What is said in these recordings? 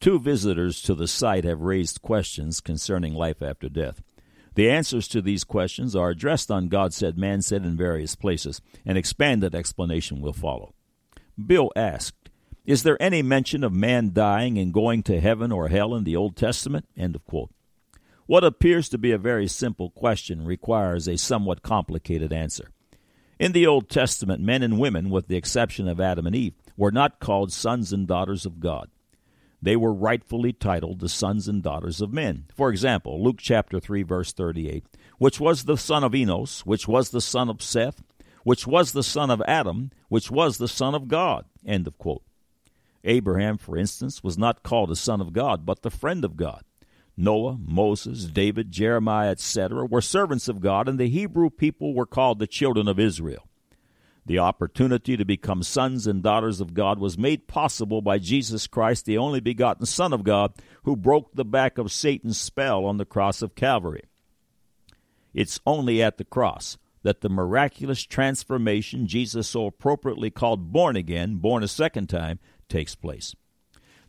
Two visitors to the site have raised questions concerning life after death. The answers to these questions are addressed on God Said, Man Said in various places. An expanded explanation will follow. Bill asked, Is there any mention of man dying and going to heaven or hell in the Old Testament? End of quote. What appears to be a very simple question requires a somewhat complicated answer. In the Old Testament, men and women, with the exception of Adam and Eve, were not called sons and daughters of God they were rightfully titled the sons and daughters of men. For example, Luke chapter 3 verse 38, which was the son of Enos, which was the son of Seth, which was the son of Adam, which was the son of God. End of quote. Abraham, for instance, was not called a son of God, but the friend of God. Noah, Moses, David, Jeremiah, etc., were servants of God, and the Hebrew people were called the children of Israel. The opportunity to become sons and daughters of God was made possible by Jesus Christ, the only begotten Son of God, who broke the back of Satan's spell on the cross of Calvary. It's only at the cross that the miraculous transformation Jesus so appropriately called born again, born a second time, takes place.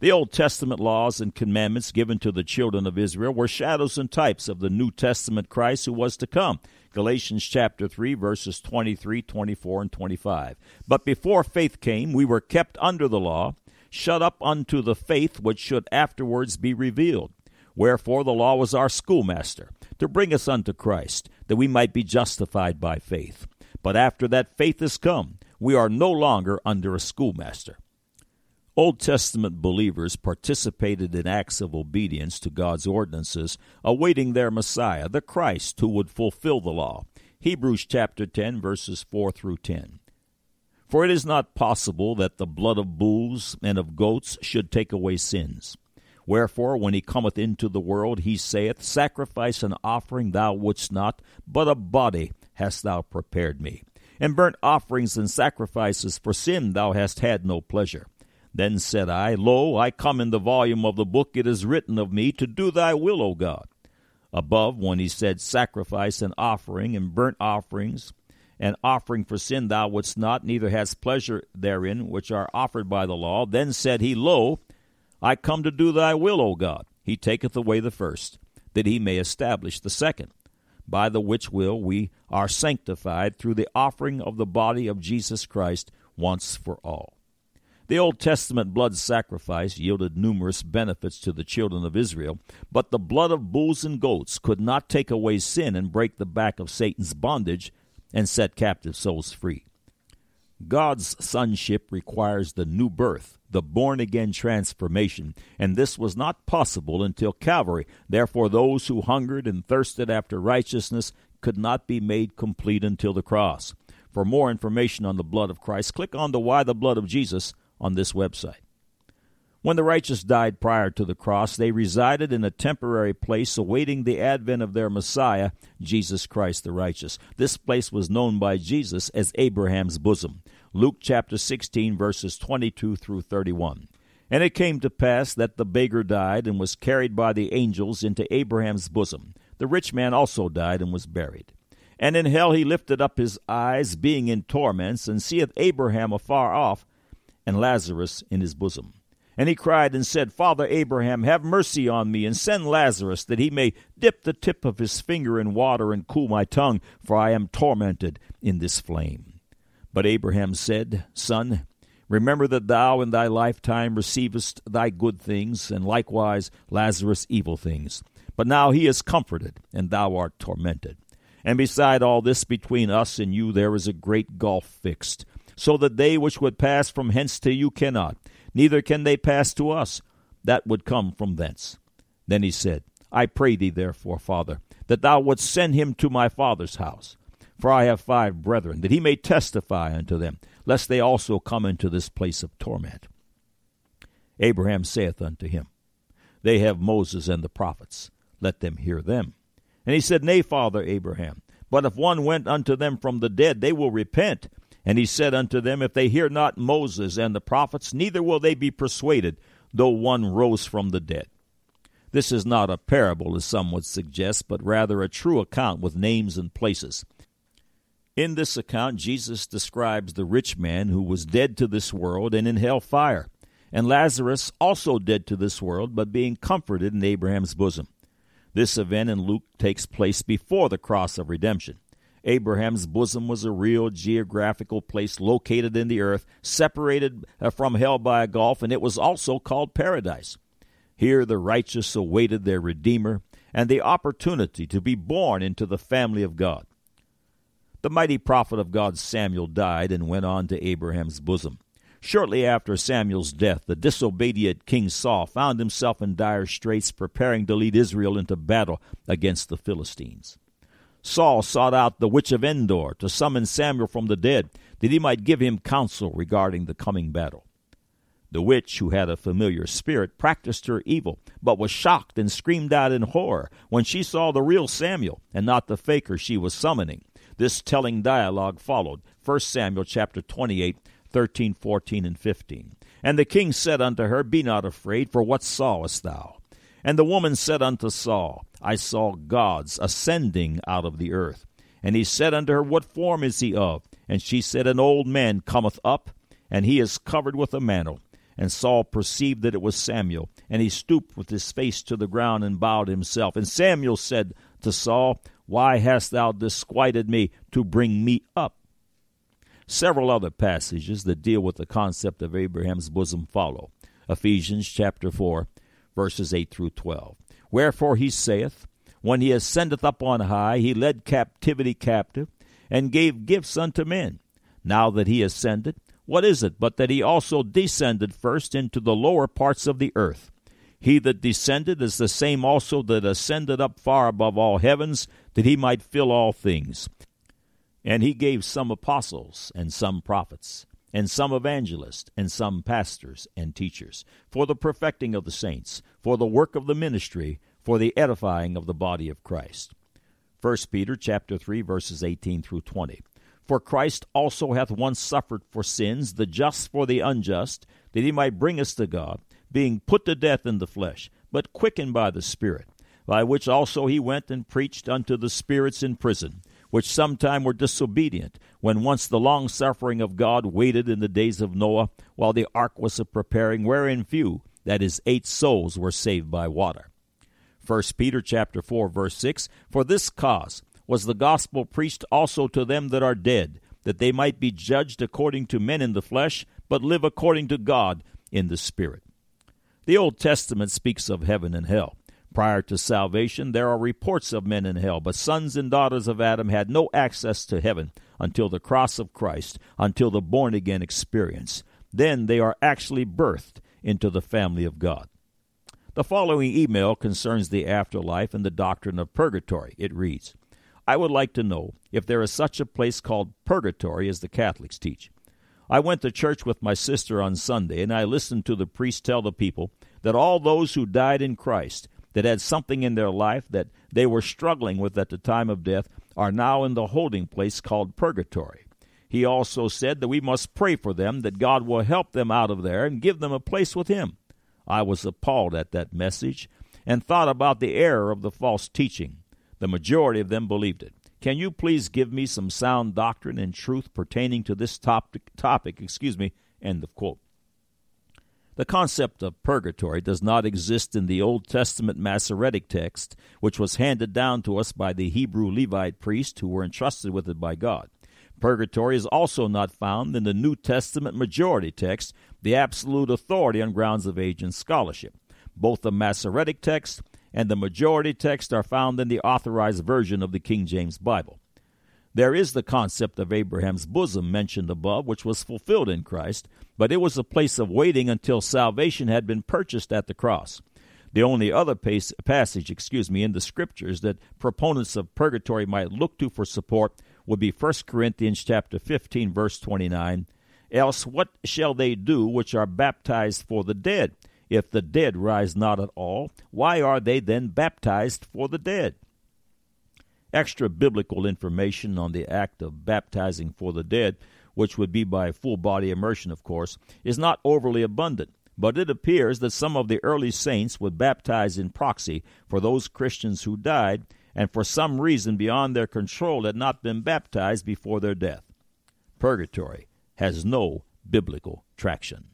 The Old Testament laws and commandments given to the children of Israel were shadows and types of the New Testament Christ who was to come. Galatians chapter 3 verses 23, 24 and 25. But before faith came, we were kept under the law, shut up unto the faith which should afterwards be revealed. Wherefore the law was our schoolmaster, to bring us unto Christ, that we might be justified by faith. But after that faith is come, we are no longer under a schoolmaster. Old Testament believers participated in acts of obedience to God's ordinances, awaiting their Messiah, the Christ, who would fulfill the law. Hebrews chapter 10, verses 4 through 10. For it is not possible that the blood of bulls and of goats should take away sins. Wherefore, when he cometh into the world, he saith, Sacrifice and offering thou wouldst not, but a body hast thou prepared me. And burnt offerings and sacrifices for sin thou hast had no pleasure. Then said I, Lo, I come in the volume of the book it is written of me to do thy will, O God. Above, when he said, Sacrifice and offering and burnt offerings and offering for sin thou wouldst not, neither hast pleasure therein, which are offered by the law. Then said he, Lo, I come to do thy will, O God. He taketh away the first, that he may establish the second, by the which will we are sanctified through the offering of the body of Jesus Christ once for all. The Old Testament blood sacrifice yielded numerous benefits to the children of Israel, but the blood of bulls and goats could not take away sin and break the back of Satan's bondage and set captive souls free. God's sonship requires the new birth, the born again transformation, and this was not possible until Calvary. Therefore, those who hungered and thirsted after righteousness could not be made complete until the cross. For more information on the blood of Christ, click on the Why the Blood of Jesus on this website. When the righteous died prior to the cross, they resided in a temporary place awaiting the advent of their Messiah, Jesus Christ the righteous. This place was known by Jesus as Abraham's bosom. Luke chapter 16, verses 22 through 31. And it came to pass that the beggar died and was carried by the angels into Abraham's bosom. The rich man also died and was buried. And in hell he lifted up his eyes, being in torments, and seeth Abraham afar off and Lazarus in his bosom. And he cried and said, Father Abraham, have mercy on me, and send Lazarus, that he may dip the tip of his finger in water and cool my tongue, for I am tormented in this flame. But Abraham said, Son, remember that thou in thy lifetime receivest thy good things, and likewise Lazarus evil things. But now he is comforted, and thou art tormented. And beside all this, between us and you there is a great gulf fixed so that they which would pass from hence to you cannot, neither can they pass to us that would come from thence. Then he said, I pray thee therefore, Father, that thou wouldst send him to my father's house. For I have five brethren, that he may testify unto them, lest they also come into this place of torment. Abraham saith unto him, They have Moses and the prophets, let them hear them. And he said, Nay, Father Abraham, but if one went unto them from the dead, they will repent. And he said unto them, If they hear not Moses and the prophets, neither will they be persuaded, though one rose from the dead. This is not a parable, as some would suggest, but rather a true account with names and places. In this account, Jesus describes the rich man who was dead to this world and in hell fire. and Lazarus also dead to this world, but being comforted in Abraham's bosom. This event in Luke takes place before the cross of redemption. Abraham's bosom was a real geographical place located in the earth, separated uh, from hell by a gulf, and it was also called paradise. Here the righteous awaited their Redeemer and the opportunity to be born into the family of God. The mighty prophet of God Samuel died and went on to Abraham's bosom. Shortly after Samuel's death, the disobedient King Saul found himself in dire straits preparing to lead Israel into battle against the Philistines. Saul sought out the witch of Endor to summon Samuel from the dead, that he might give him counsel regarding the coming battle. The witch, who had a familiar spirit, practiced her evil, but was shocked and screamed out in horror when she saw the real Samuel and not the faker she was summoning. This telling dialogue followed 1 Samuel chapter 28, 13, 14, and 15. And the king said unto her, Be not afraid, for what sawest thou? And the woman said unto Saul, I saw gods ascending out of the earth. And he said unto her, What form is he of? And she said, An old man cometh up, and he is covered with a mantle. And Saul perceived that it was Samuel, and he stooped with his face to the ground and bowed himself. And Samuel said to Saul, Why hast thou disquieted me to bring me up? Several other passages that deal with the concept of Abraham's bosom follow. Ephesians chapter 4, verses 8 through 12. Wherefore he saith, When he ascendeth up on high, he led captivity captive, and gave gifts unto men. Now that he ascended, what is it but that he also descended first into the lower parts of the earth? He that descended is the same also that ascended up far above all heavens, that he might fill all things. And he gave some apostles, and some prophets, and some evangelists, and some pastors and teachers, for the perfecting of the saints, for the work of the ministry, for the edifying of the body of Christ. 1 Peter chapter 3 verses 18 through 20. For Christ also hath once suffered for sins, the just for the unjust, that he might bring us to God, being put to death in the flesh, but quickened by the Spirit, by which also he went and preached unto the spirits in prison, which sometime were disobedient, when once the long suffering of God waited in the days of Noah, while the ark was a preparing, wherein few, that is, eight souls, were saved by water. 1 Peter chapter 4 verse 6 For this cause was the gospel preached also to them that are dead that they might be judged according to men in the flesh but live according to God in the spirit The Old Testament speaks of heaven and hell Prior to salvation, there are reports of men in hell, but sons and daughters of Adam had no access to heaven until the cross of Christ, until the born again experience. Then they are actually birthed into the family of God. The following email concerns the afterlife and the doctrine of purgatory. It reads I would like to know if there is such a place called purgatory as the Catholics teach. I went to church with my sister on Sunday, and I listened to the priest tell the people that all those who died in Christ, that had something in their life that they were struggling with at the time of death, are now in the holding place called purgatory. He also said that we must pray for them, that God will help them out of there and give them a place with Him. I was appalled at that message and thought about the error of the false teaching. The majority of them believed it. Can you please give me some sound doctrine and truth pertaining to this topic? topic excuse me. End of quote. The concept of purgatory does not exist in the Old Testament Masoretic text, which was handed down to us by the Hebrew Levite priests who were entrusted with it by God. Purgatory is also not found in the New Testament majority text, the absolute authority on grounds of age and scholarship. Both the Masoretic text and the majority text are found in the authorized version of the King James Bible. There is the concept of Abraham's bosom mentioned above, which was fulfilled in Christ, but it was a place of waiting until salvation had been purchased at the cross. The only other pace, passage, excuse me, in the scriptures that proponents of purgatory might look to for support would be 1 Corinthians chapter 15 verse 29. Else what shall they do which are baptized for the dead? If the dead rise not at all, why are they then baptized for the dead? Extra biblical information on the act of baptizing for the dead, which would be by full body immersion, of course, is not overly abundant, but it appears that some of the early saints would baptize in proxy for those Christians who died and for some reason beyond their control had not been baptized before their death. Purgatory has no biblical traction.